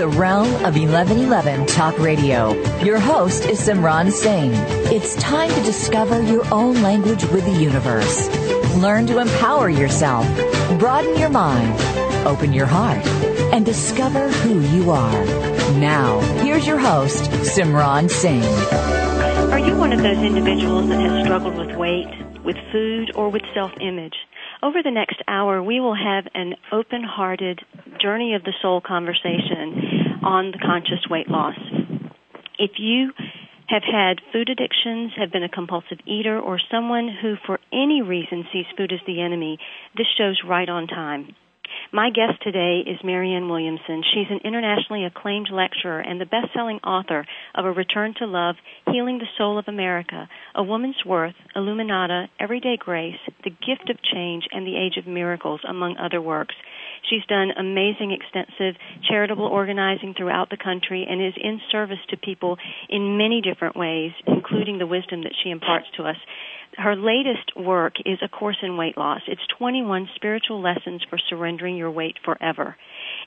The realm of 1111 Talk Radio. Your host is Simran Singh. It's time to discover your own language with the universe. Learn to empower yourself, broaden your mind, open your heart, and discover who you are. Now, here's your host, Simran Singh. Are you one of those individuals that has struggled with weight, with food, or with self image? Over the next hour, we will have an open hearted journey of the soul conversation on the conscious weight loss. If you have had food addictions, have been a compulsive eater, or someone who for any reason sees food as the enemy, this show's right on time. My guest today is Marianne Williamson. She's an internationally acclaimed lecturer and the best-selling author of A Return to Love, Healing the Soul of America, A Woman's Worth, Illuminata, Everyday Grace, The Gift of Change, and The Age of Miracles, among other works. She's done amazing, extensive charitable organizing throughout the country and is in service to people in many different ways, including the wisdom that she imparts to us her latest work is A Course in Weight Loss. It's 21 spiritual lessons for surrendering your weight forever.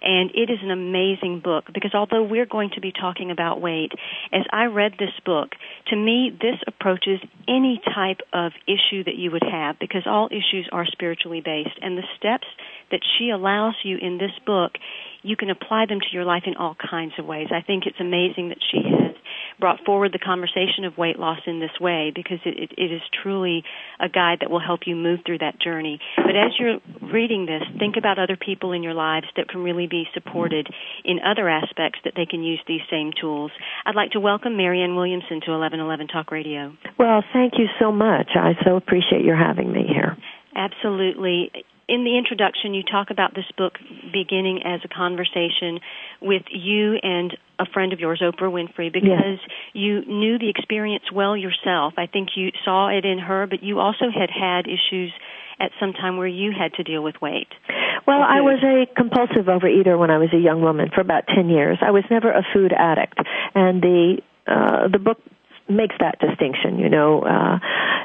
And it is an amazing book because although we're going to be talking about weight, as I read this book, to me this approaches any type of issue that you would have because all issues are spiritually based. And the steps that she allows you in this book, you can apply them to your life in all kinds of ways. I think it's amazing that she has brought forward the conversation of weight loss in this way because it, it, it is truly a guide that will help you move through that journey. But as you're reading this, think about other people in your lives that can really be supported in other aspects that they can use these same tools. I'd like to welcome Marianne Williamson to 1111 Talk Radio. Well, thank you so much. I so appreciate your having me here. Absolutely in the introduction, you talk about this book beginning as a conversation with you and a friend of yours, Oprah Winfrey, because yes. you knew the experience well yourself. I think you saw it in her, but you also had had issues at some time where you had to deal with weight. Well, I was a compulsive overeater when I was a young woman for about 10 years. I was never a food addict. And the uh the book makes that distinction. You know, uh,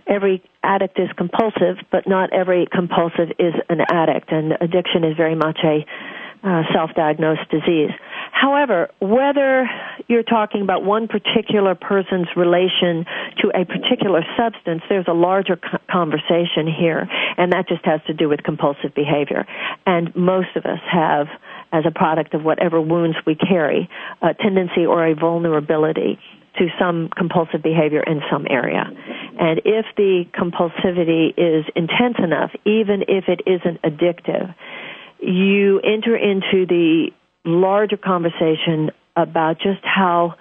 every addict is compulsive, but not every compulsive is an addict, and addiction is very much a uh, self-diagnosed disease. However, whether you're talking about one particular person's relation to a particular substance, there's a larger conversation here, and that just has to do with compulsive behavior. And most of us have, as a product of whatever wounds we carry, a tendency or a vulnerability to some compulsive behavior in some area. And if the compulsivity is intense enough, even if it isn't addictive, you enter into the larger conversation about just how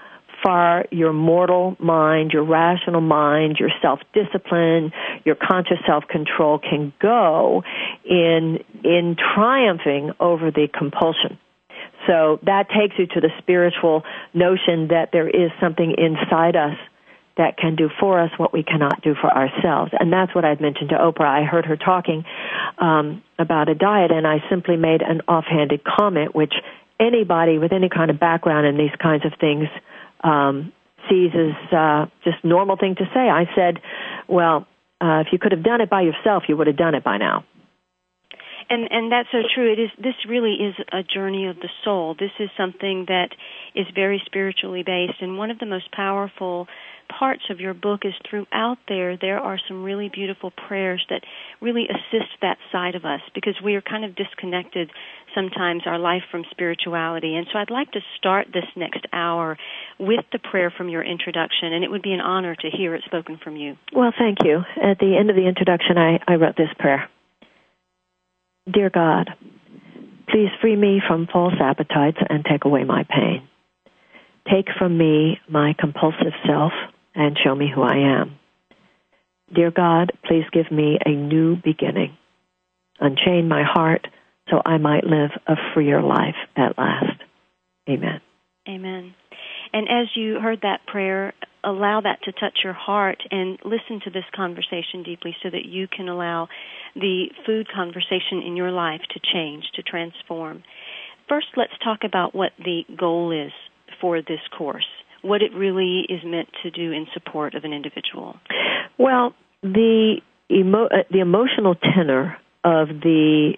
far your mortal mind, your rational mind, your self-discipline, your conscious self-control can go in in triumphing over the compulsion. So that takes you to the spiritual notion that there is something inside us that can do for us what we cannot do for ourselves. And that's what I'd mentioned to Oprah. I heard her talking um, about a diet, and I simply made an offhanded comment, which anybody with any kind of background in these kinds of things um, sees as uh, just normal thing to say. I said, "Well, uh, if you could have done it by yourself, you would have done it by now." And and that's so true. It is this really is a journey of the soul. This is something that is very spiritually based and one of the most powerful parts of your book is throughout there there are some really beautiful prayers that really assist that side of us because we are kind of disconnected sometimes our life from spirituality. And so I'd like to start this next hour with the prayer from your introduction and it would be an honor to hear it spoken from you. Well thank you. At the end of the introduction I, I wrote this prayer Dear God, please free me from false appetites and take away my pain. Take from me my compulsive self and show me who I am. Dear God, please give me a new beginning. Unchain my heart so I might live a freer life at last. Amen. Amen. And as you heard that prayer, allow that to touch your heart and listen to this conversation deeply so that you can allow the food conversation in your life to change, to transform. First, let's talk about what the goal is for this course, what it really is meant to do in support of an individual. Well, the emo- uh, the emotional tenor of the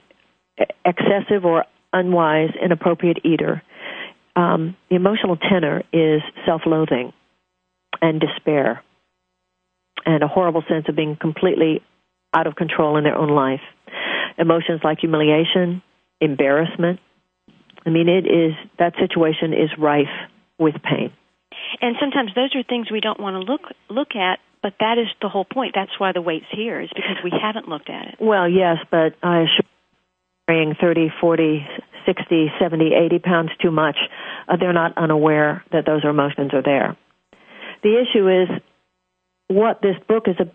excessive or unwise, inappropriate eater, um, the emotional tenor is self-loathing and despair and a horrible sense of being completely out of control in their own life. Emotions like humiliation, embarrassment. I mean, it is that situation is rife with pain. And sometimes those are things we don't want to look look at, but that is the whole point. That's why the weight's here is because we haven't looked at it. Well, yes, but I assure carrying 30, 40, 60, 70, 80 pounds too much, uh, they're not unaware that those emotions are there. The issue is what this book is a,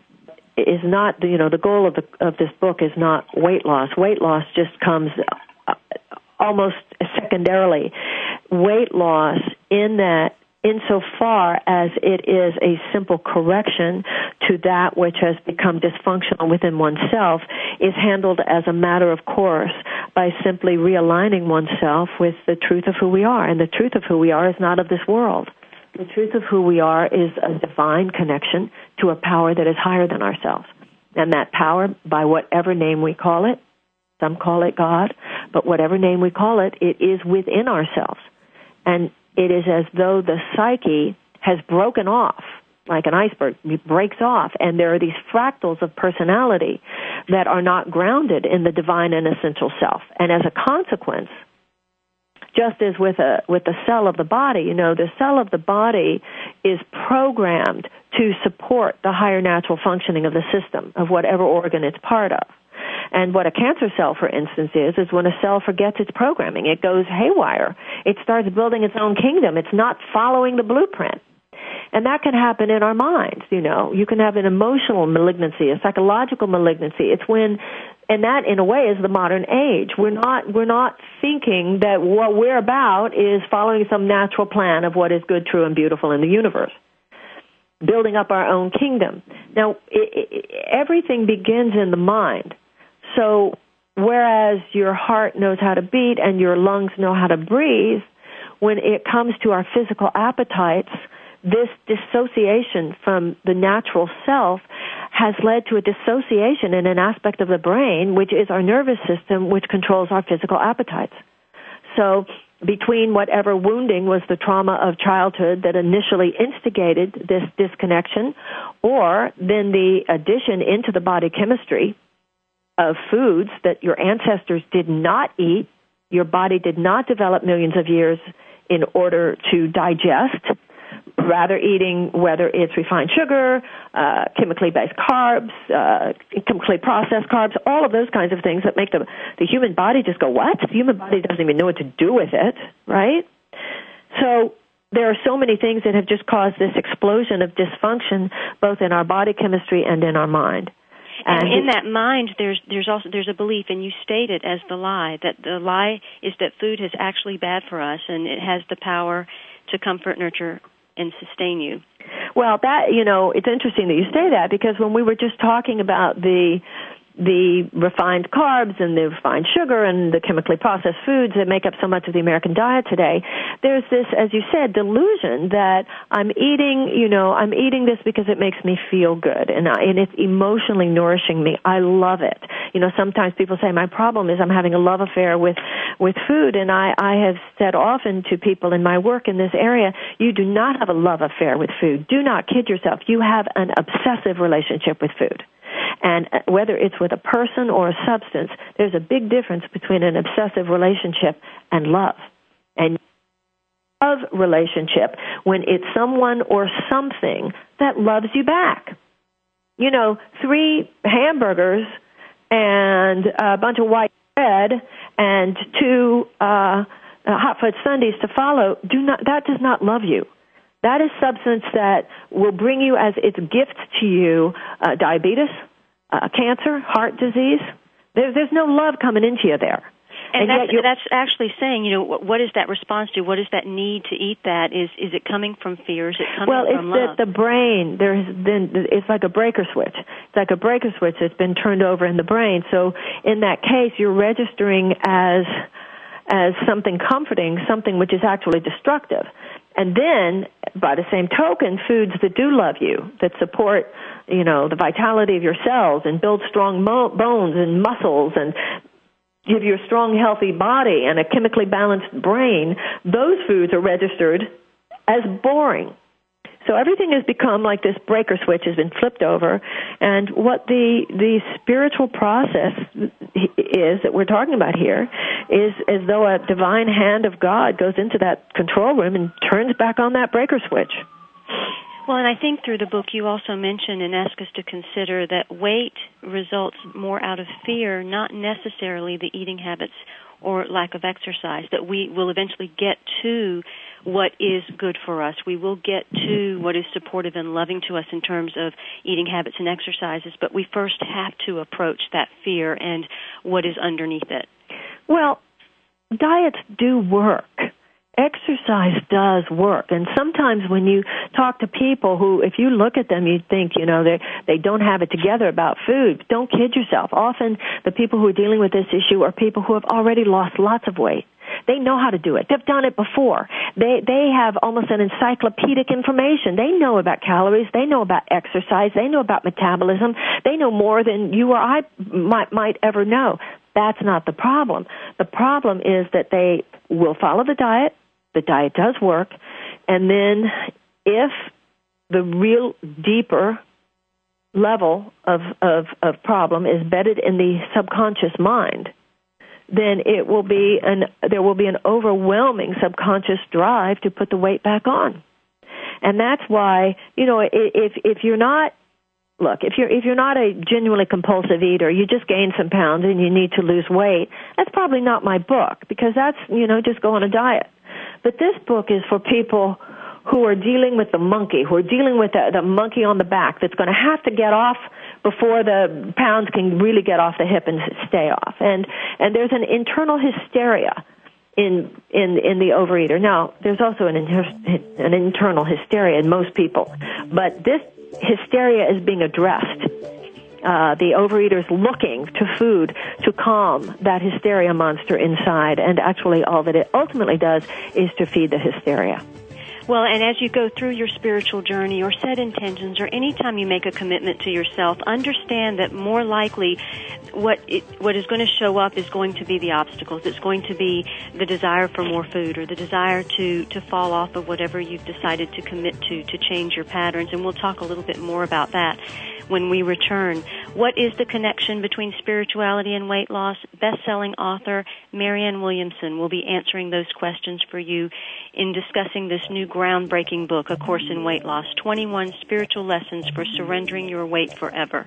is not you know the goal of the of this book is not weight loss. Weight loss just comes uh, almost secondarily. Weight loss in that insofar as it is a simple correction to that which has become dysfunctional within oneself, is handled as a matter of course by simply realigning oneself with the truth of who we are. And the truth of who we are is not of this world. The truth of who we are is a divine connection to a power that is higher than ourselves. And that power, by whatever name we call it, some call it God, but whatever name we call it, it is within ourselves. And it is as though the psyche has broken off like an iceberg breaks off and there are these fractals of personality that are not grounded in the divine and essential self and as a consequence just as with a with the cell of the body you know the cell of the body is programmed to support the higher natural functioning of the system of whatever organ it's part of and what a cancer cell, for instance, is, is when a cell forgets its programming. It goes haywire. It starts building its own kingdom. It's not following the blueprint. And that can happen in our minds, you know. You can have an emotional malignancy, a psychological malignancy. It's when and that in a way is the modern age. We're not we're not thinking that what we're about is following some natural plan of what is good, true and beautiful in the universe. Building up our own kingdom. Now, it, it, everything begins in the mind. So, whereas your heart knows how to beat and your lungs know how to breathe, when it comes to our physical appetites, this dissociation from the natural self has led to a dissociation in an aspect of the brain, which is our nervous system, which controls our physical appetites. So, between whatever wounding was the trauma of childhood that initially instigated this disconnection, or then the addition into the body chemistry of foods that your ancestors did not eat, your body did not develop millions of years in order to digest, rather eating whether it's refined sugar, uh, chemically based carbs, uh, chemically processed carbs, all of those kinds of things that make the, the human body just go, what? The human body doesn't even know what to do with it, right? So there are so many things that have just caused this explosion of dysfunction both in our body chemistry and in our mind. And in that mind, there's there's also there's a belief, and you state it as the lie that the lie is that food is actually bad for us, and it has the power to comfort, nurture, and sustain you. Well, that you know, it's interesting that you say that because when we were just talking about the the refined carbs and the refined sugar and the chemically processed foods that make up so much of the American diet today, there's this, as you said, delusion that I'm eating, you know, I'm eating this because it makes me feel good and, I, and it's emotionally nourishing me. I love it. You know, sometimes people say my problem is I'm having a love affair with, with food and I, I have said often to people in my work in this area, you do not have a love affair with food. Do not kid yourself. You have an obsessive relationship with food. And uh, whether it's with a person or a substance, there's a big difference between an obsessive relationship and love. And love relationship when it's someone or something that loves you back. You know, three hamburgers and a bunch of white bread and two uh, uh, hot fudge sundaes to follow, do not that does not love you. That is substance that will bring you as its gift to you uh, diabetes, uh, cancer, heart disease. There, there's no love coming into you there. And, and that's, that's actually saying, you know, what is that response to? What is that need to eat that? Is is it coming from fear? Is it coming well, from love? Well, it's that the brain there has been. It's like a breaker switch. It's like a breaker switch that's been turned over in the brain. So in that case, you're registering as as something comforting, something which is actually destructive. And then, by the same token, foods that do love you, that support, you know, the vitality of your cells and build strong mo- bones and muscles and give you a strong, healthy body and a chemically balanced brain, those foods are registered as boring. So everything has become like this breaker switch has been flipped over, and what the the spiritual process is that we're talking about here is as though a divine hand of God goes into that control room and turns back on that breaker switch. Well, and I think through the book you also mention and ask us to consider that weight results more out of fear, not necessarily the eating habits or lack of exercise, that we will eventually get to what is good for us. We will get to what is supportive and loving to us in terms of eating habits and exercises, but we first have to approach that fear and what is underneath it. Well, diets do work exercise does work and sometimes when you talk to people who if you look at them you think you know they they don't have it together about food don't kid yourself often the people who are dealing with this issue are people who have already lost lots of weight they know how to do it. They've done it before. They they have almost an encyclopedic information. They know about calories. They know about exercise. They know about metabolism. They know more than you or I might might ever know. That's not the problem. The problem is that they will follow the diet the diet does work. And then if the real deeper level of, of, of problem is bedded in the subconscious mind, then it will be an there will be an overwhelming subconscious drive to put the weight back on. And that's why, you know, if if you're not look, if you're if you're not a genuinely compulsive eater, you just gain some pounds and you need to lose weight, that's probably not my book because that's, you know, just go on a diet. But this book is for people who are dealing with the monkey, who are dealing with the, the monkey on the back that's going to have to get off before the pounds can really get off the hip and stay off. And and there's an internal hysteria in in in the overeater. Now, there's also an an internal hysteria in most people, but this hysteria is being addressed uh, the overeaters looking to food to calm that hysteria monster inside. And actually, all that it ultimately does is to feed the hysteria. Well, and as you go through your spiritual journey or set intentions or anytime you make a commitment to yourself, understand that more likely what it, what is going to show up is going to be the obstacles. It's going to be the desire for more food or the desire to to fall off of whatever you've decided to commit to to change your patterns and we'll talk a little bit more about that when we return. What is the connection between spirituality and weight loss? Best-selling author Marianne Williamson will be answering those questions for you in discussing this new groundbreaking book, A Course in Weight Loss, 21 Spiritual Lessons for Surrendering Your Weight Forever.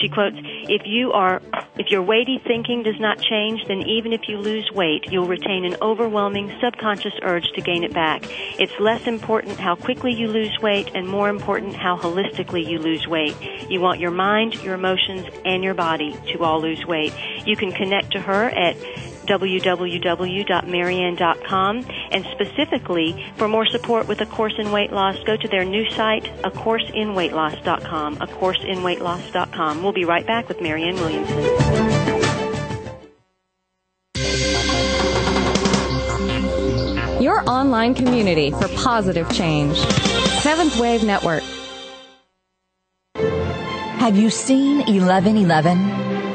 She quotes, if you are, if your weighty thinking does not change, then even if you lose weight, you'll retain an overwhelming subconscious urge to gain it back. It's less important how quickly you lose weight and more important how holistically you lose weight. You want your mind, your emotions, and your body to all lose weight. You can connect to her at www.marianne.com and specifically for more support with A Course in Weight Loss, go to their new site, acourseinweightloss.com, acourseinweightloss.com. We'll be right back with Marianne Williamson. Your online community for positive change. Seventh Wave Network. Have you seen 1111?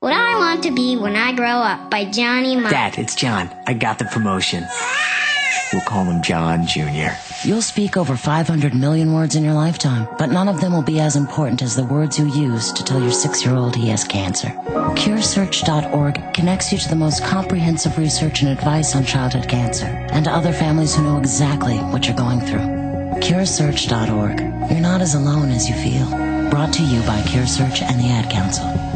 What I want to be when I grow up by Johnny Marr. Dad, it's John. I got the promotion. We'll call him John Jr. You'll speak over 500 million words in your lifetime, but none of them will be as important as the words you use to tell your six-year-old he has cancer. CureSearch.org connects you to the most comprehensive research and advice on childhood cancer, and to other families who know exactly what you're going through. CureSearch.org. You're not as alone as you feel. Brought to you by CureSearch and the Ad Council.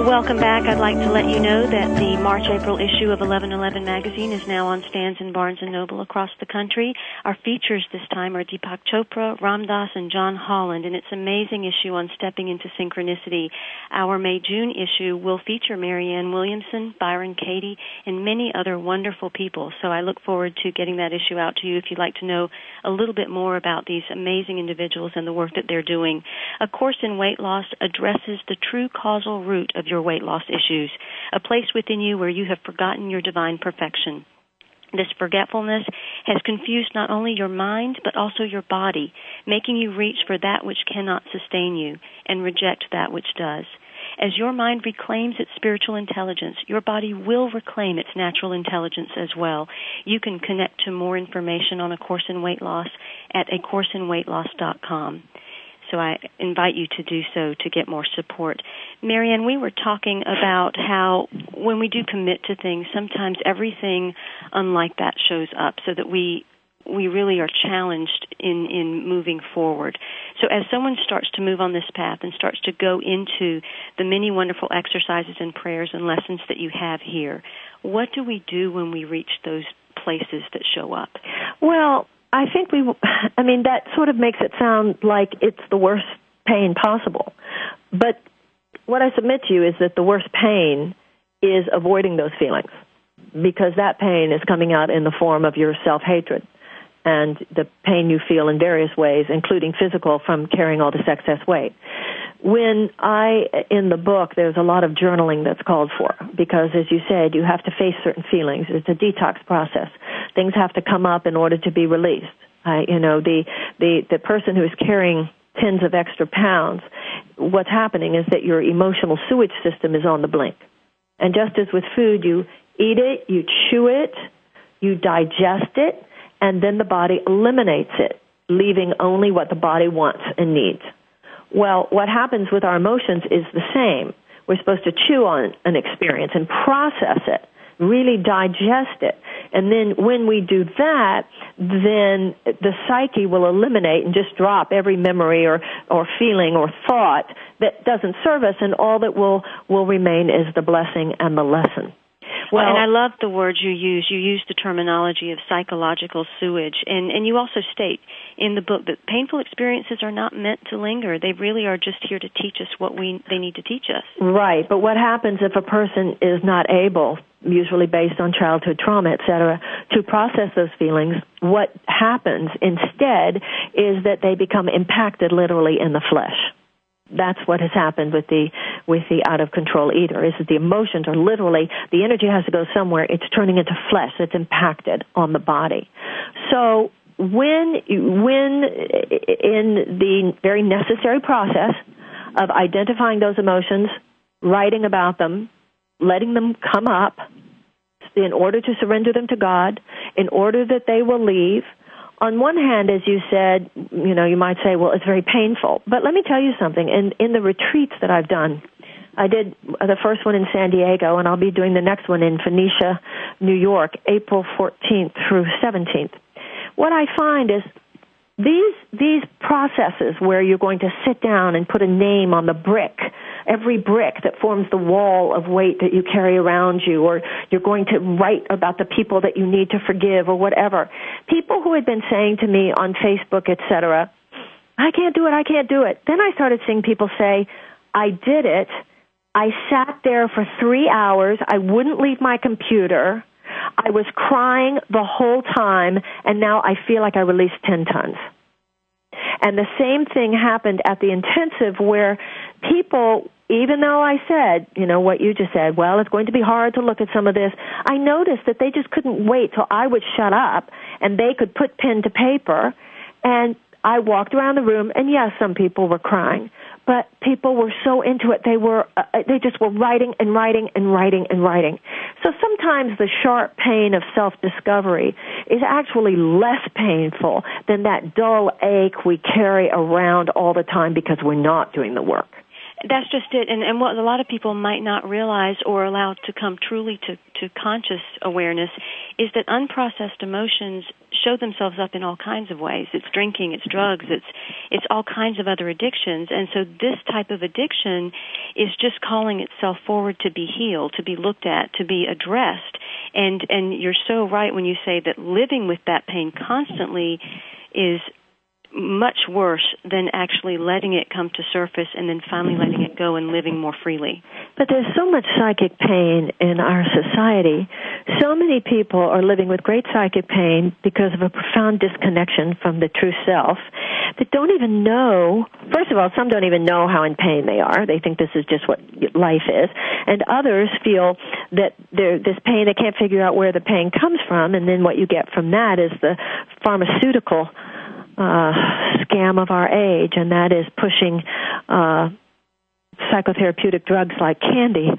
Welcome back. I'd like to let you know that the March-April issue of 1111 magazine is now on stands in Barnes & Noble across the country. Our features this time are Deepak Chopra, Ram Dass, and John Holland, and it's amazing issue on stepping into synchronicity. Our May-June issue will feature Marianne Williamson, Byron Katie, and many other wonderful people. So I look forward to getting that issue out to you if you'd like to know a little bit more about these amazing individuals and the work that they're doing. A Course in Weight Loss addresses the true causal root of your weight loss issues, a place within you where you have forgotten your divine perfection. This forgetfulness has confused not only your mind, but also your body, making you reach for that which cannot sustain you and reject that which does. As your mind reclaims its spiritual intelligence, your body will reclaim its natural intelligence as well. You can connect to more information on A Course in Weight Loss at acourseinweightloss.com. So I invite you to do so to get more support. Marianne, we were talking about how when we do commit to things, sometimes everything unlike that shows up so that we we really are challenged in, in moving forward. So as someone starts to move on this path and starts to go into the many wonderful exercises and prayers and lessons that you have here, what do we do when we reach those places that show up? Well, I think we, I mean, that sort of makes it sound like it's the worst pain possible. But what I submit to you is that the worst pain is avoiding those feelings because that pain is coming out in the form of your self hatred and the pain you feel in various ways, including physical from carrying all this excess weight. When I, in the book, there's a lot of journaling that's called for because, as you said, you have to face certain feelings. It's a detox process. Things have to come up in order to be released. You know, the, the, the person who is carrying tens of extra pounds, what's happening is that your emotional sewage system is on the blink. And just as with food, you eat it, you chew it, you digest it, and then the body eliminates it, leaving only what the body wants and needs. Well, what happens with our emotions is the same. We're supposed to chew on an experience and process it, really digest it. And then when we do that, then the psyche will eliminate and just drop every memory or, or feeling or thought that doesn't serve us, and all that will will remain is the blessing and the lesson. Well, and I love the words you use. You use the terminology of psychological sewage, and and you also state in the book that painful experiences are not meant to linger. They really are just here to teach us what we they need to teach us. Right. But what happens if a person is not able, usually based on childhood trauma, etc., to process those feelings? What happens instead is that they become impacted literally in the flesh that's what has happened with the with the out of control eater is that the emotions are literally the energy has to go somewhere. It's turning into flesh it's impacted on the body. So when when in the very necessary process of identifying those emotions writing about them letting them come up in order to surrender them to God in order that they will leave on one hand, as you said, you know, you might say, well, it's very painful. But let me tell you something. In, in the retreats that I've done, I did the first one in San Diego, and I'll be doing the next one in Phoenicia, New York, April 14th through 17th. What I find is these these processes where you're going to sit down and put a name on the brick every brick that forms the wall of weight that you carry around you, or you're going to write about the people that you need to forgive, or whatever. People who had been saying to me on Facebook, etc., I can't do it, I can't do it. Then I started seeing people say, I did it. I sat there for three hours. I wouldn't leave my computer. I was crying the whole time, and now I feel like I released 10 tons. And the same thing happened at the intensive where people, even though I said, you know, what you just said, well, it's going to be hard to look at some of this, I noticed that they just couldn't wait till I would shut up and they could put pen to paper. And I walked around the room, and yes, some people were crying but people were so into it they were uh, uh, they just were writing and writing and writing and writing. So sometimes the sharp pain of self discovery is actually less painful than that dull ache we carry around all the time because we're not doing the work that's just it. And and what a lot of people might not realize or allow to come truly to to conscious awareness is that unprocessed emotions show themselves up in all kinds of ways. It's drinking it's drugs it's it's all kinds of other addictions. And so this type of addiction is just calling itself forward to be healed to be looked at to be addressed. And and you're so right when you say that living with that pain constantly is much worse than actually letting it come to surface and then finally letting it go and living more freely. But there's so much psychic pain in our society. So many people are living with great psychic pain because of a profound disconnection from the true self that don't even know, first of all, some don't even know how in pain they are. They think this is just what life is. And others feel that this pain, they can't figure out where the pain comes from, and then what you get from that is the pharmaceutical uh, scam of our age, and that is pushing uh, psychotherapeutic drugs like candy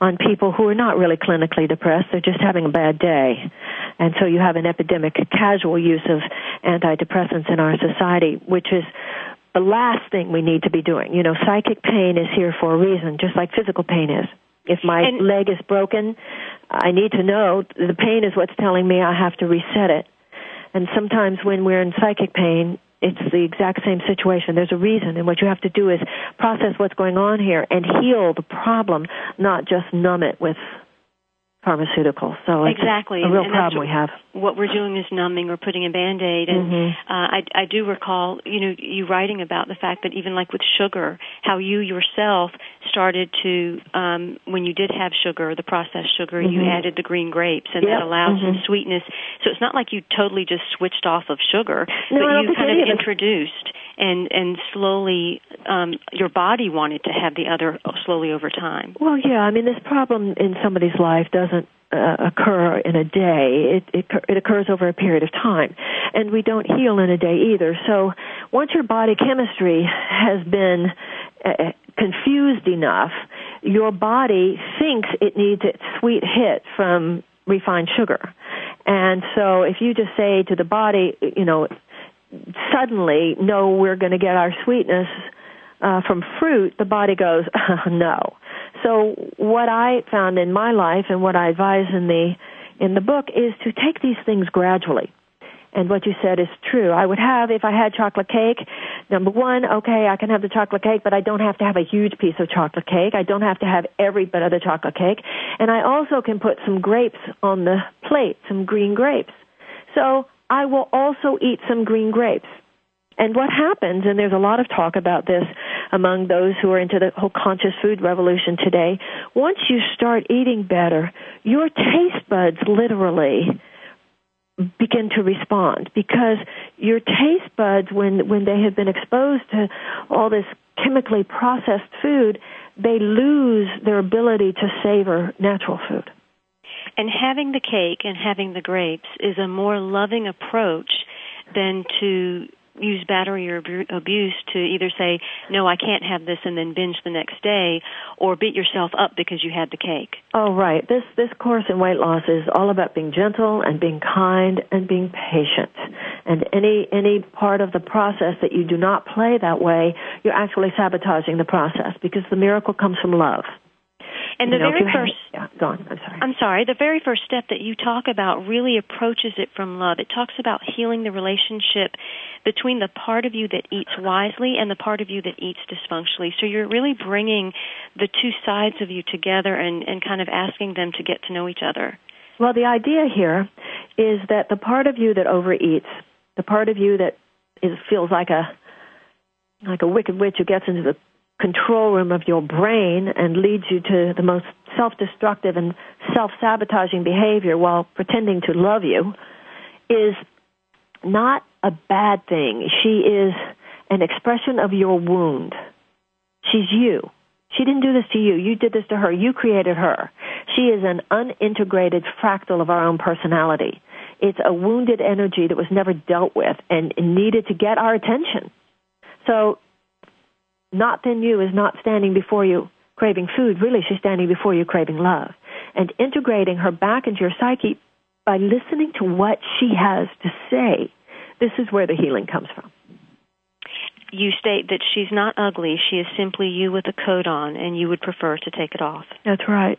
on people who are not really clinically depressed. They're just having a bad day. And so you have an epidemic casual use of antidepressants in our society, which is the last thing we need to be doing. You know, psychic pain is here for a reason, just like physical pain is. If my and, leg is broken, I need to know the pain is what's telling me I have to reset it. And sometimes when we're in psychic pain, it's the exact same situation. There's a reason, and what you have to do is process what's going on here and heal the problem, not just numb it with pharmaceuticals. So exactly, a real and, problem we have. What we're doing is numbing or putting a band aid. And mm-hmm. uh, I, I do recall, you know, you writing about the fact that even like with sugar, how you yourself started to, um, when you did have sugar, the processed sugar, mm-hmm. you added the green grapes, and yep. that allowed mm-hmm. some sweetness. So it's not like you totally just switched off of sugar, no, but you kind of introduced and and slowly um, your body wanted to have the other slowly over time. Well, yeah, I mean this problem in somebody's life doesn't uh, occur in a day. It, it it occurs over a period of time, and we don't heal in a day either. So once your body chemistry has been uh, confused enough, your body thinks it needs its sweet hit from refined sugar. And so if you just say to the body, you know, suddenly no, we're going to get our sweetness uh, from fruit, the body goes, no. So what I found in my life and what I advise in the in the book is to take these things gradually. And what you said is true. I would have, if I had chocolate cake, Number one, okay, I can have the chocolate cake, but I don't have to have a huge piece of chocolate cake. I don't have to have every bit of the chocolate cake. And I also can put some grapes on the plate, some green grapes. So I will also eat some green grapes. And what happens, and there's a lot of talk about this among those who are into the whole conscious food revolution today, once you start eating better, your taste buds literally begin to respond because your taste buds when when they have been exposed to all this chemically processed food they lose their ability to savor natural food and having the cake and having the grapes is a more loving approach than to use battery or abuse to either say no I can't have this and then binge the next day or beat yourself up because you had the cake. Oh right. This this course in weight loss is all about being gentle and being kind and being patient. And any any part of the process that you do not play that way, you're actually sabotaging the process because the miracle comes from love. And the you know, very first, yeah, go on. I'm sorry. I'm sorry. The very first step that you talk about really approaches it from love. It talks about healing the relationship between the part of you that eats wisely and the part of you that eats dysfunctionally. So you're really bringing the two sides of you together and, and kind of asking them to get to know each other. Well, the idea here is that the part of you that overeats, the part of you that is feels like a like a wicked witch who gets into the control room of your brain and leads you to the most self-destructive and self-sabotaging behavior while pretending to love you is not a bad thing. She is an expression of your wound. She's you. She didn't do this to you. You did this to her. You created her. She is an unintegrated fractal of our own personality. It's a wounded energy that was never dealt with and needed to get our attention. So not then you is not standing before you craving food. Really, she's standing before you craving love. And integrating her back into your psyche by listening to what she has to say, this is where the healing comes from. You state that she's not ugly. She is simply you with a coat on, and you would prefer to take it off. That's right.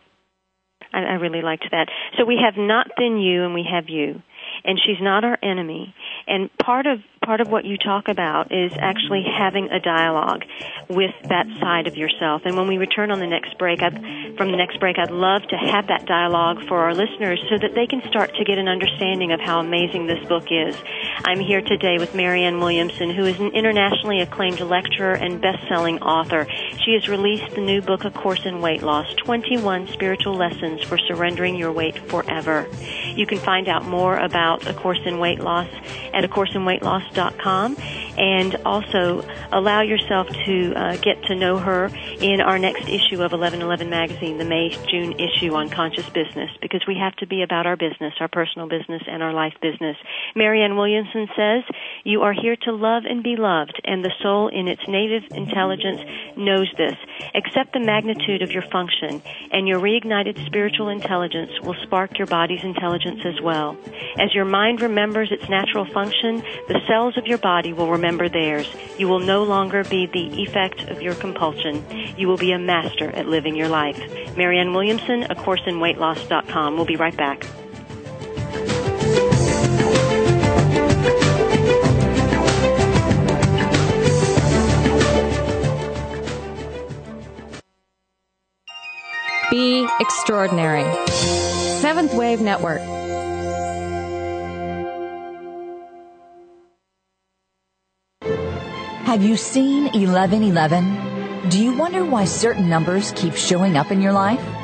I, I really liked that. So we have not then you, and we have you and she's not our enemy. And part of part of what you talk about is actually having a dialogue with that side of yourself. And when we return on the next break, I'd, from the next break, I'd love to have that dialogue for our listeners so that they can start to get an understanding of how amazing this book is. I'm here today with Marianne Williamson, who is an internationally acclaimed lecturer and best-selling author. She has released the new book, A Course in Weight Loss, 21 Spiritual Lessons for Surrendering Your Weight Forever. You can find out more about A Course in Weight Loss at acourseinweightloss.com and also allow yourself to uh, get to know her in our next issue of 1111 magazine, the May June issue on conscious business, because we have to be about our business, our personal business, and our life business. Marianne Williamson says, You are here to love and be loved, and the soul in its native intelligence knows this. Accept the magnitude of your function, and your reignited spiritual intelligence will spark your body's intelligence as well. As your mind remembers its natural function, the cells of your body will remember theirs. You will no longer be the effect of your compulsion. You will be a master at living your life. Marianne Williamson, A Course in Weight Loss.com. We'll be right back. Be extraordinary. Seventh Wave Network. Have you seen 1111? Do you wonder why certain numbers keep showing up in your life?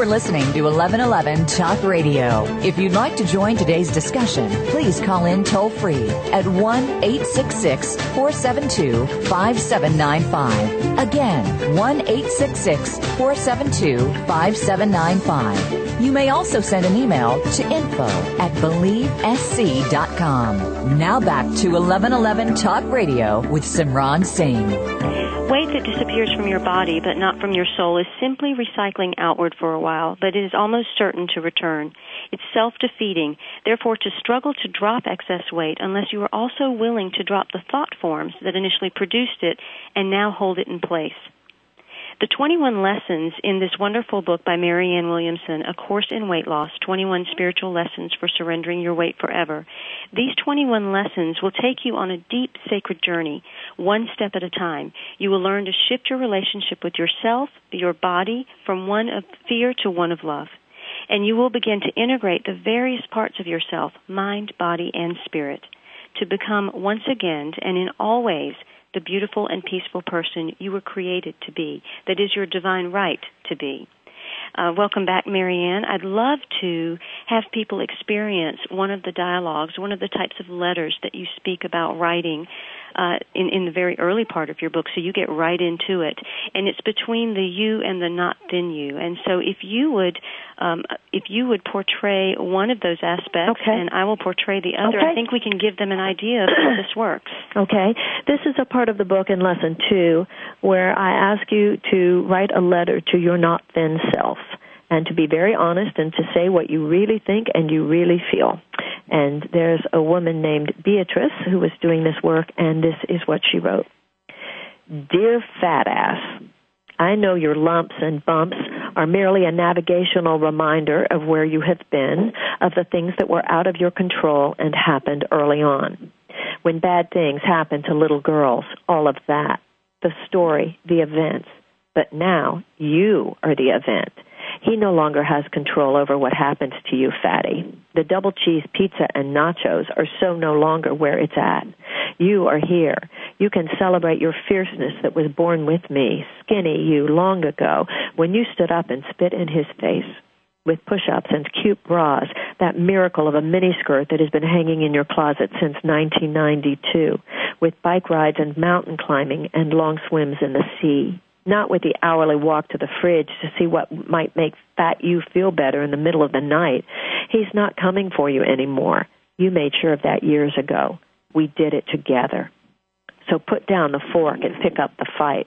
Are listening to 1111 Talk Radio. If you'd like to join today's discussion, please call in toll free at 1 866 472 5795. Again, 1 866 472 5795. You may also send an email to info at believesc.com. Now back to 1111 Talk Radio with Simran Singh. Weight that disappears from your body but not from your soul is simply recycling outward for a while, but it is almost certain to return. It's self-defeating. Therefore, to struggle to drop excess weight unless you are also willing to drop the thought forms that initially produced it and now hold it in place. The 21 lessons in this wonderful book by Marianne Williamson, A Course in Weight Loss 21 Spiritual Lessons for Surrendering Your Weight Forever. These 21 lessons will take you on a deep sacred journey, one step at a time. You will learn to shift your relationship with yourself, your body, from one of fear to one of love. And you will begin to integrate the various parts of yourself, mind, body, and spirit, to become once again and in all ways the beautiful and peaceful person you were created to be, that is your divine right to be. Uh, welcome back, Marianne. I'd love to have people experience one of the dialogues, one of the types of letters that you speak about writing uh, in, in the very early part of your book, so you get right into it. And it's between the you and the not then you. And so if you would, um, if you would portray one of those aspects, okay. and I will portray the other, okay. I think we can give them an idea of how this works. Okay. This is a part of the book in lesson two where I ask you to write a letter to your not then self and to be very honest and to say what you really think and you really feel. And there's a woman named Beatrice who was doing this work, and this is what she wrote Dear fat ass, I know your lumps and bumps are merely a navigational reminder of where you have been, of the things that were out of your control and happened early on. When bad things happen to little girls, all of that, the story, the events. But now you are the event. He no longer has control over what happens to you, fatty. The double cheese pizza and nachos are so no longer where it's at. You are here. You can celebrate your fierceness that was born with me, skinny you long ago, when you stood up and spit in his face. With push ups and cute bras, that miracle of a miniskirt that has been hanging in your closet since 1992, with bike rides and mountain climbing and long swims in the sea not with the hourly walk to the fridge to see what might make fat you feel better in the middle of the night. He's not coming for you anymore. You made sure of that years ago. We did it together. So put down the fork and pick up the fight.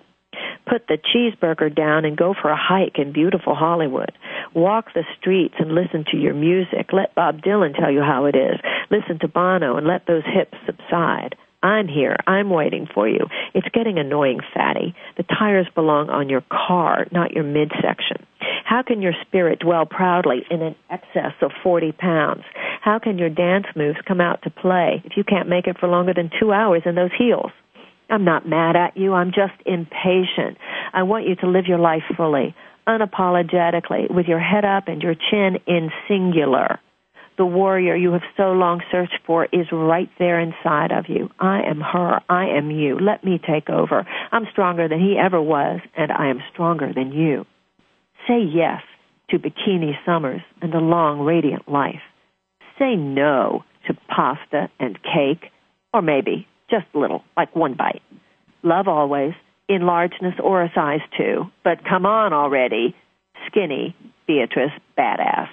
Put the cheeseburger down and go for a hike in beautiful Hollywood. Walk the streets and listen to your music. Let Bob Dylan tell you how it is. Listen to Bono and let those hips subside. I'm here. I'm waiting for you. It's getting annoying, fatty. The tires belong on your car, not your midsection. How can your spirit dwell proudly in an excess of 40 pounds? How can your dance moves come out to play if you can't make it for longer than two hours in those heels? I'm not mad at you. I'm just impatient. I want you to live your life fully, unapologetically, with your head up and your chin in singular the warrior you have so long searched for is right there inside of you. I am her. I am you. Let me take over. I'm stronger than he ever was, and I am stronger than you. Say yes to bikini summers and a long, radiant life. Say no to pasta and cake, or maybe just a little, like one bite. Love always, in largeness or a size two, but come on already, skinny Beatrice Badass.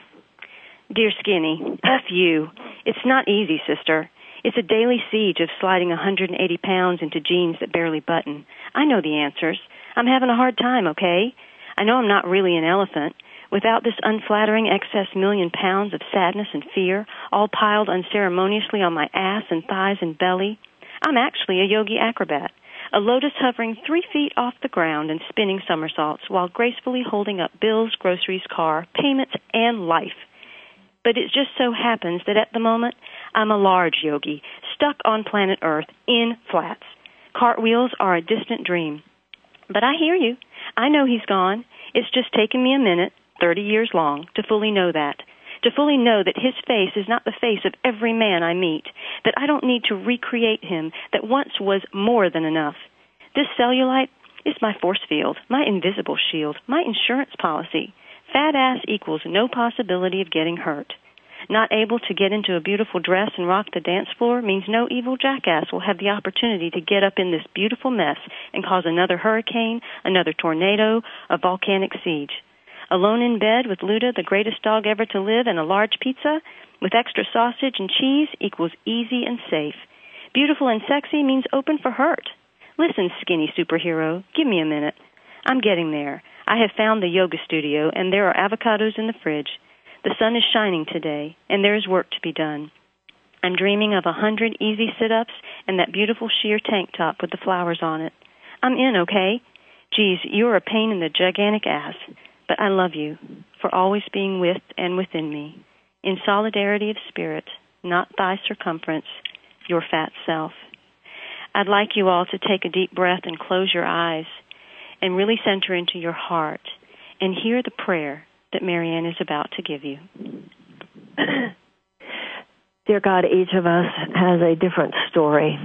Dear Skinny, F you. It's not easy, sister. It's a daily siege of sliding 180 pounds into jeans that barely button. I know the answers. I'm having a hard time, okay? I know I'm not really an elephant. Without this unflattering excess million pounds of sadness and fear, all piled unceremoniously on my ass and thighs and belly, I'm actually a yogi acrobat a lotus hovering three feet off the ground and spinning somersaults while gracefully holding up bills, groceries, car, payments, and life. But it just so happens that at the moment, I'm a large yogi, stuck on planet Earth in flats. Cartwheels are a distant dream. But I hear you. I know he's gone. It's just taken me a minute, 30 years long, to fully know that to fully know that his face is not the face of every man I meet, that I don't need to recreate him, that once was more than enough. This cellulite is my force field, my invisible shield, my insurance policy. Fat ass equals no possibility of getting hurt. Not able to get into a beautiful dress and rock the dance floor means no evil jackass will have the opportunity to get up in this beautiful mess and cause another hurricane, another tornado, a volcanic siege. Alone in bed with Luda, the greatest dog ever to live, and a large pizza with extra sausage and cheese equals easy and safe. Beautiful and sexy means open for hurt. Listen, skinny superhero, give me a minute. I'm getting there. I have found the yoga studio, and there are avocados in the fridge. The sun is shining today, and there is work to be done. I'm dreaming of a hundred easy sit ups and that beautiful sheer tank top with the flowers on it. I'm in, okay? Geez, you're a pain in the gigantic ass. But I love you for always being with and within me, in solidarity of spirit, not thigh circumference, your fat self. I'd like you all to take a deep breath and close your eyes and really center into your heart and hear the prayer that Marianne is about to give you. Dear God, each of us has a different story.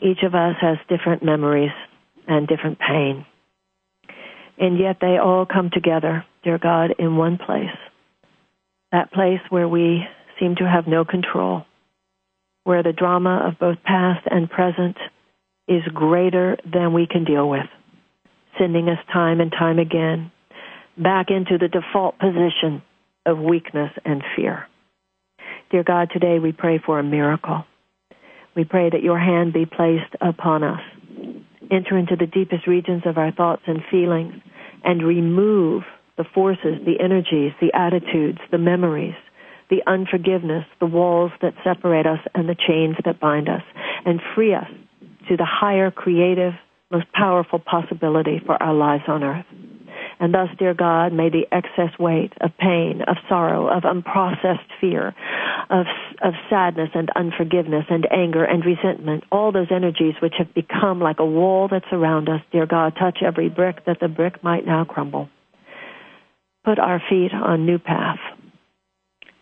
Each of us has different memories and different pain. And yet they all come together, dear God, in one place. That place where we seem to have no control, where the drama of both past and present is greater than we can deal with, sending us time and time again back into the default position of weakness and fear. Dear God, today we pray for a miracle. We pray that your hand be placed upon us enter into the deepest regions of our thoughts and feelings and remove the forces, the energies, the attitudes, the memories, the unforgiveness, the walls that separate us and the chains that bind us, and free us to the higher, creative, most powerful possibility for our lives on earth. And thus, dear God, may the excess weight of pain, of sorrow, of unprocessed fear, of, of sadness and unforgiveness and anger and resentment, all those energies which have become like a wall that surround us, dear God, touch every brick that the brick might now crumble. Put our feet on new path.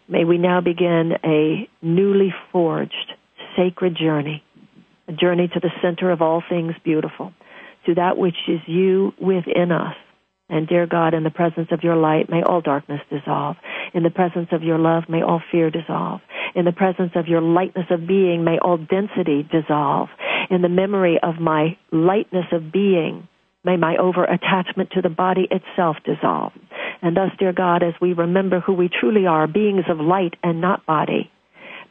May we now begin a newly forged, sacred journey, a journey to the center of all things beautiful, to that which is you within us and dear God, in the presence of your light, may all darkness dissolve. In the presence of your love, may all fear dissolve. In the presence of your lightness of being, may all density dissolve. In the memory of my lightness of being, may my over attachment to the body itself dissolve. And thus, dear God, as we remember who we truly are, beings of light and not body,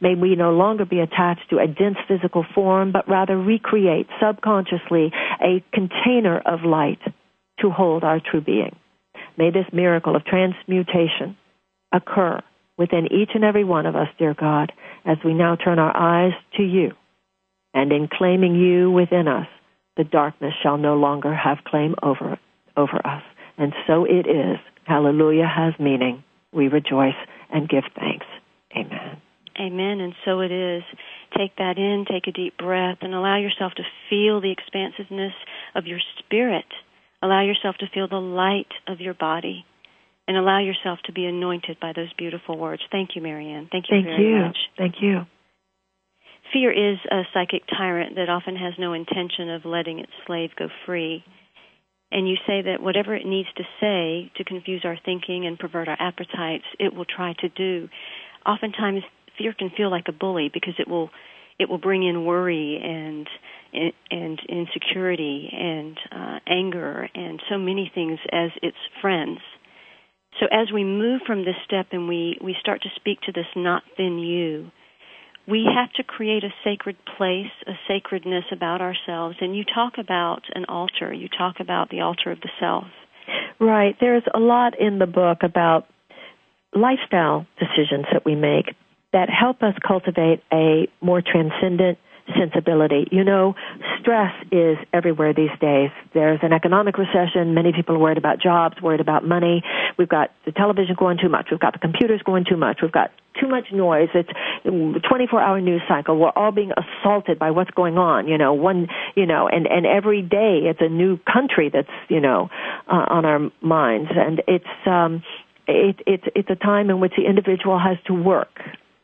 may we no longer be attached to a dense physical form, but rather recreate subconsciously a container of light to hold our true being. May this miracle of transmutation occur within each and every one of us, dear God, as we now turn our eyes to you. And in claiming you within us, the darkness shall no longer have claim over, over us. And so it is. Hallelujah has meaning. We rejoice and give thanks. Amen. Amen. And so it is. Take that in, take a deep breath, and allow yourself to feel the expansiveness of your spirit Allow yourself to feel the light of your body and allow yourself to be anointed by those beautiful words. Thank you, Marianne. Thank you Thank very you. much. Thank you. Fear is a psychic tyrant that often has no intention of letting its slave go free. And you say that whatever it needs to say to confuse our thinking and pervert our appetites, it will try to do. oftentimes fear can feel like a bully because it will it will bring in worry and and insecurity and uh, anger and so many things as its friends. So as we move from this step and we, we start to speak to this not thin you, we have to create a sacred place, a sacredness about ourselves. And you talk about an altar. You talk about the altar of the self. Right. There's a lot in the book about lifestyle decisions that we make that help us cultivate a more transcendent sensibility. You know, stress is everywhere these days. There's an economic recession. Many people are worried about jobs, worried about money. We've got the television going too much. We've got the computers going too much. We've got too much noise. It's a 24 hour news cycle. We're all being assaulted by what's going on, you know, one, you know, and, and every day it's a new country that's, you know, uh, on our minds. And it's, um, it, it's, it's a time in which the individual has to work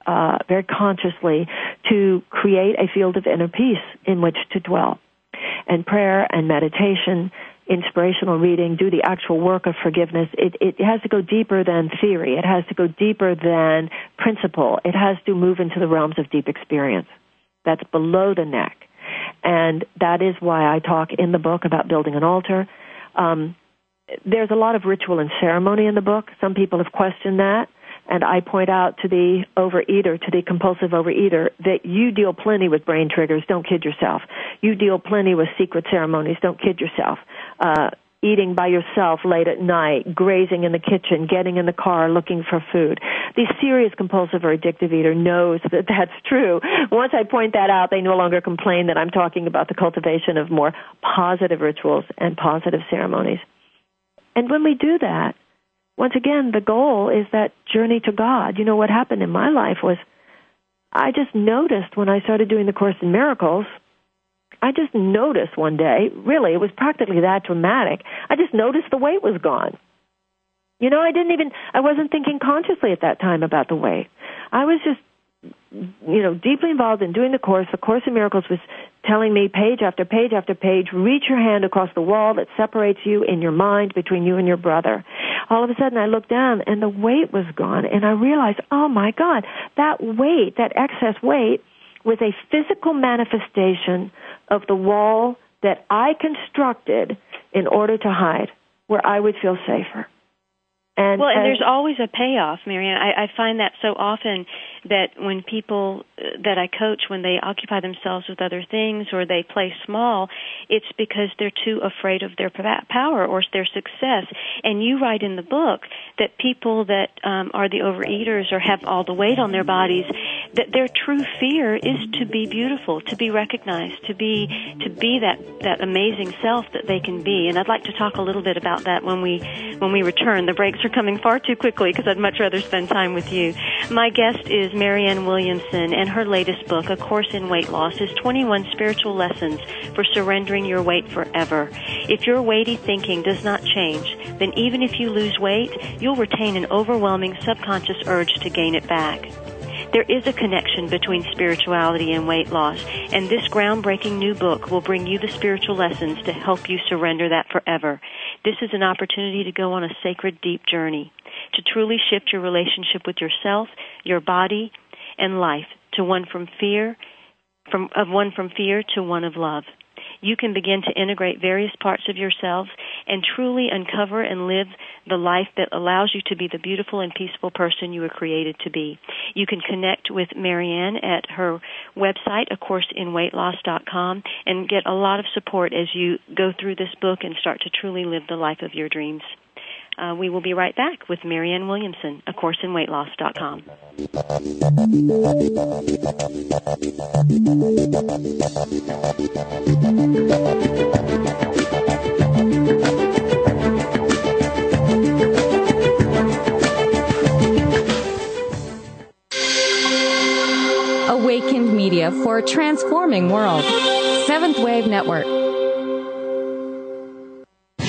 uh, very consciously to create a field of inner peace in which to dwell. And prayer and meditation, inspirational reading, do the actual work of forgiveness. It, it has to go deeper than theory. It has to go deeper than principle. It has to move into the realms of deep experience. That's below the neck. And that is why I talk in the book about building an altar. Um, there's a lot of ritual and ceremony in the book. Some people have questioned that. And I point out to the overeater, to the compulsive overeater, that you deal plenty with brain triggers. Don't kid yourself. You deal plenty with secret ceremonies. Don't kid yourself. Uh, eating by yourself late at night, grazing in the kitchen, getting in the car looking for food. The serious compulsive or addictive eater knows that that's true. Once I point that out, they no longer complain that I'm talking about the cultivation of more positive rituals and positive ceremonies. And when we do that, once again, the goal is that journey to God. You know, what happened in my life was I just noticed when I started doing the Course in Miracles, I just noticed one day, really, it was practically that dramatic. I just noticed the weight was gone. You know, I didn't even, I wasn't thinking consciously at that time about the weight. I was just you know, deeply involved in doing the course. The Course in Miracles was telling me page after page after page, reach your hand across the wall that separates you in your mind between you and your brother. All of a sudden I looked down and the weight was gone and I realized, oh my God, that weight, that excess weight was a physical manifestation of the wall that I constructed in order to hide where I would feel safer. And, well, and there's always a payoff, Marianne. I, I find that so often that when people uh, that I coach, when they occupy themselves with other things or they play small, it's because they're too afraid of their power or their success. And you write in the book that people that um, are the overeaters or have all the weight on their bodies, that their true fear is to be beautiful, to be recognized, to be to be that that amazing self that they can be. And I'd like to talk a little bit about that when we when we return. The breaks are coming far too quickly because I'd much rather spend time with you. My guest is Marianne Williamson, and her latest book, A Course in Weight Loss, is 21 spiritual lessons for surrendering your weight forever. If your weighty thinking does not change, then even if you lose weight, you'll retain an overwhelming subconscious urge to gain it back. There is a connection between spirituality and weight loss, and this groundbreaking new book will bring you the spiritual lessons to help you surrender that forever. This is an opportunity to go on a sacred, deep journey, to truly shift your relationship with yourself, your body, and life to one from fear, from, of one from fear to one of love you can begin to integrate various parts of yourself and truly uncover and live the life that allows you to be the beautiful and peaceful person you were created to be. You can connect with Marianne at her website, acourseinweightloss.com, and get a lot of support as you go through this book and start to truly live the life of your dreams. Uh, we will be right back with Marianne Williamson, A Course in Weight Loss.com. Awakened Media for a transforming world. Seventh Wave Network.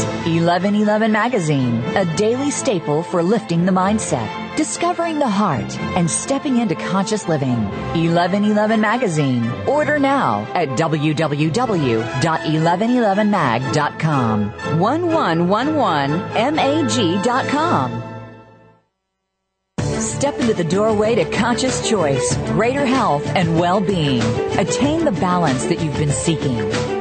1111 Magazine, a daily staple for lifting the mindset, discovering the heart, and stepping into conscious living. 1111 Magazine. Order now at www.1111mag.com. 1111mag.com. Step into the doorway to conscious choice, greater health, and well-being. Attain the balance that you've been seeking.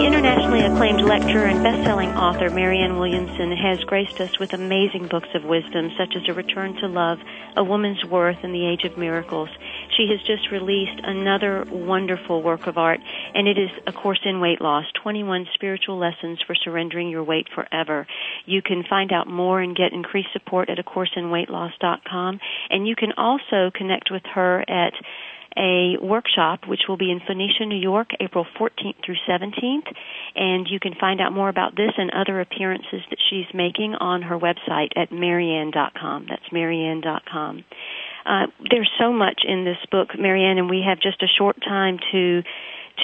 The internationally acclaimed lecturer and best-selling author Marianne Williamson has graced us with amazing books of wisdom such as A Return to Love, A Woman's Worth, and The Age of Miracles. She has just released another wonderful work of art, and it is A Course in Weight Loss, 21 Spiritual Lessons for Surrendering Your Weight Forever. You can find out more and get increased support at acourseinweightloss.com, and you can also connect with her at a workshop which will be in Phoenicia, New York, April 14th through 17th. And you can find out more about this and other appearances that she's making on her website at marianne.com. That's marianne.com. Uh, there's so much in this book, Marianne, and we have just a short time to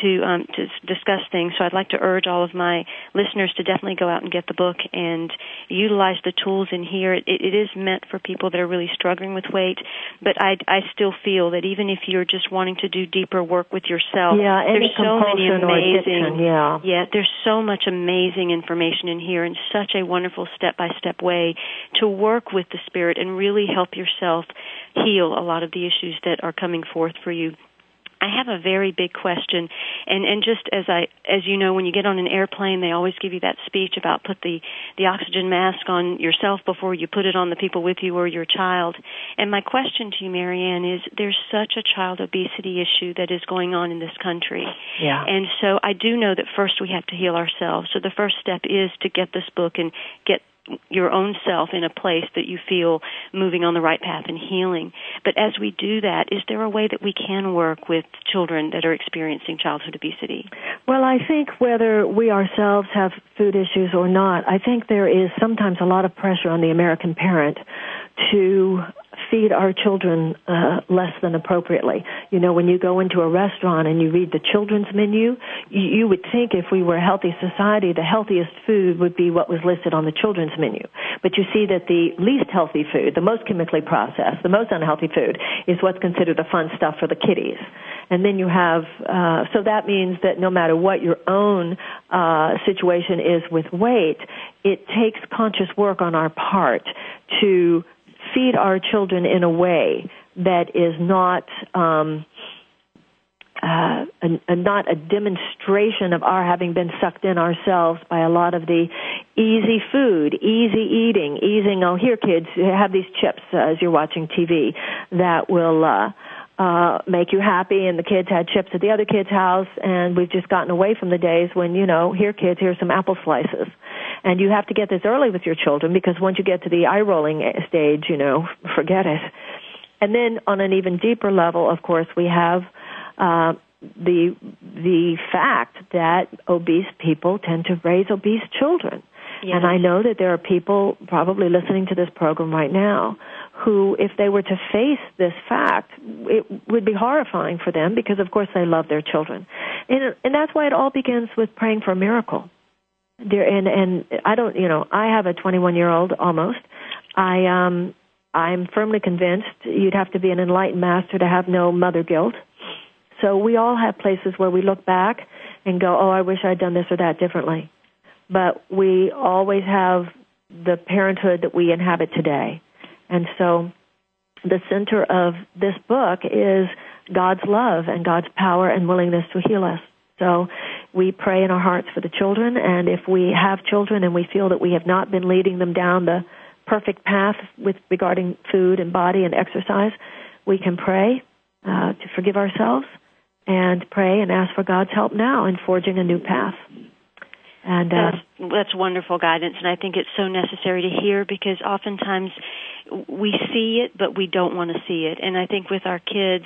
to um, to discuss things. So I'd like to urge all of my listeners to definitely go out and get the book and utilize the tools in here. It, it is meant for people that are really struggling with weight, but I I still feel that even if you're just wanting to do deeper work with yourself, yeah, there's so many amazing yeah yeah there's so much amazing information in here and such a wonderful step by step way to work with the spirit and really help yourself heal a lot of the issues that are coming forth for you I have a very big question, and and just as I as you know, when you get on an airplane, they always give you that speech about put the the oxygen mask on yourself before you put it on the people with you or your child. And my question to you, Marianne, is there's such a child obesity issue that is going on in this country. Yeah. And so I do know that first we have to heal ourselves. So the first step is to get this book and get your own self in a place that you feel moving on the right path and healing. But as we do that, is there a way that we can work with children that are experiencing childhood obesity? Well, I think whether we ourselves have food issues or not, I think there is sometimes a lot of pressure on the American parent to feed our children uh, less than appropriately. You know, when you go into a restaurant and you read the children's menu, you, you would think if we were a healthy society, the healthiest food would be what was listed on the children's menu. But you see that the least healthy food, the most chemically processed, the most unhealthy food, is what's considered the fun stuff for the kiddies. And then you have, uh, so that means that no matter what your own uh, situation is with weight, it takes conscious work on our part to feed our children in a way that is not um, uh, a, a, not a demonstration of our having been sucked in ourselves by a lot of the easy food, easy eating, easing. Oh, here, kids, have these chips uh, as you're watching TV that will. Uh, uh, make you happy and the kids had chips at the other kid's house and we've just gotten away from the days when, you know, here kids, here's some apple slices. And you have to get this early with your children because once you get to the eye rolling stage, you know, forget it. And then on an even deeper level, of course, we have, uh, the, the fact that obese people tend to raise obese children. Yes. And I know that there are people probably listening to this program right now who, if they were to face this fact, it would be horrifying for them because, of course, they love their children. And, and that's why it all begins with praying for a miracle. There, and, and I don't, you know, I have a 21 year old almost. I, um, I'm firmly convinced you'd have to be an enlightened master to have no mother guilt. So we all have places where we look back and go, oh, I wish I'd done this or that differently. But we always have the parenthood that we inhabit today. And so the center of this book is God's love and God's power and willingness to heal us. So we pray in our hearts for the children, and if we have children and we feel that we have not been leading them down the perfect path with regarding food and body and exercise, we can pray uh, to forgive ourselves and pray and ask for God's help now in forging a new path. And uh, that's, that's wonderful guidance, and I think it's so necessary to hear because oftentimes we see it, but we don't want to see it. And I think with our kids,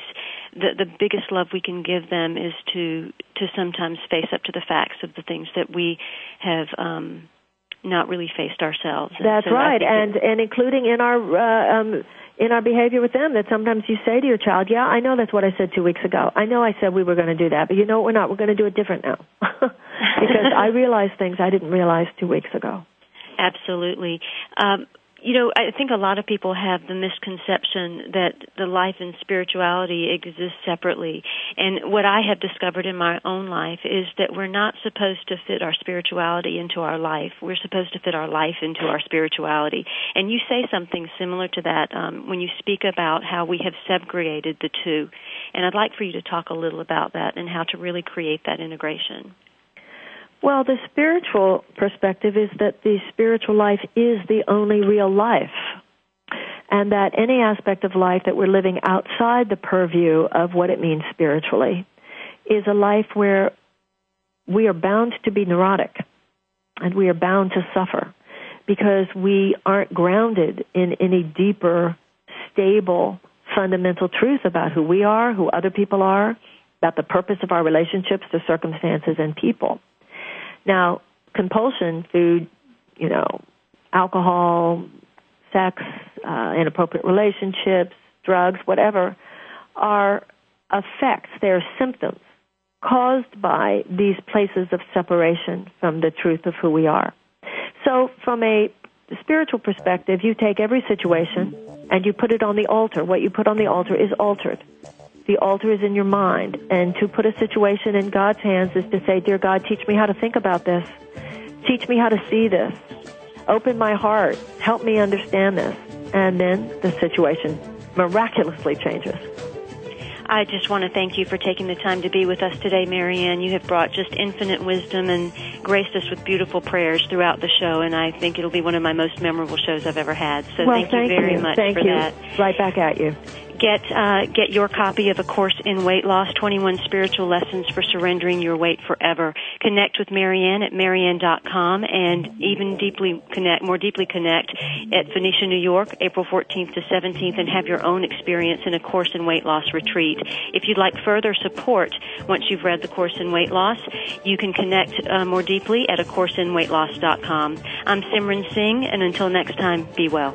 the the biggest love we can give them is to to sometimes face up to the facts of the things that we have. um not really faced ourselves. And That's so right, and and including in our uh, um, in our behavior with them that sometimes you say to your child, "Yeah, I know that's what I said two weeks ago. I know I said we were going to do that, but you know what? We're not. We're going to do it different now because I realize things I didn't realize two weeks ago." Absolutely. Um, you know, I think a lot of people have the misconception that the life and spirituality exist separately. And what I have discovered in my own life is that we're not supposed to fit our spirituality into our life. We're supposed to fit our life into our spirituality. And you say something similar to that um, when you speak about how we have segregated the two. And I'd like for you to talk a little about that and how to really create that integration. Well, the spiritual perspective is that the spiritual life is the only real life. And that any aspect of life that we're living outside the purview of what it means spiritually is a life where we are bound to be neurotic and we are bound to suffer because we aren't grounded in any deeper, stable, fundamental truth about who we are, who other people are, about the purpose of our relationships to circumstances and people. Now, compulsion, food, you know, alcohol, sex, uh, inappropriate relationships, drugs, whatever, are effects, they're symptoms caused by these places of separation from the truth of who we are. So, from a spiritual perspective, you take every situation and you put it on the altar. What you put on the altar is altered. The altar is in your mind. And to put a situation in God's hands is to say, Dear God, teach me how to think about this. Teach me how to see this. Open my heart. Help me understand this. And then the situation miraculously changes. I just want to thank you for taking the time to be with us today, Marianne. You have brought just infinite wisdom and graced us with beautiful prayers throughout the show, and I think it'll be one of my most memorable shows I've ever had. So well, thank, thank, you very you. much thank for you. that. Right back at you get uh, get your copy of a course in weight loss 21 spiritual lessons for surrendering your weight forever. Connect with marianne at marianne.com and even deeply connect more deeply connect at phoenicia new york april 14th to 17th and have your own experience in a course in weight loss retreat. If you'd like further support once you've read the course in weight loss you can connect uh, more deeply at a course in weight loss.com i'm simran singh and until next time be well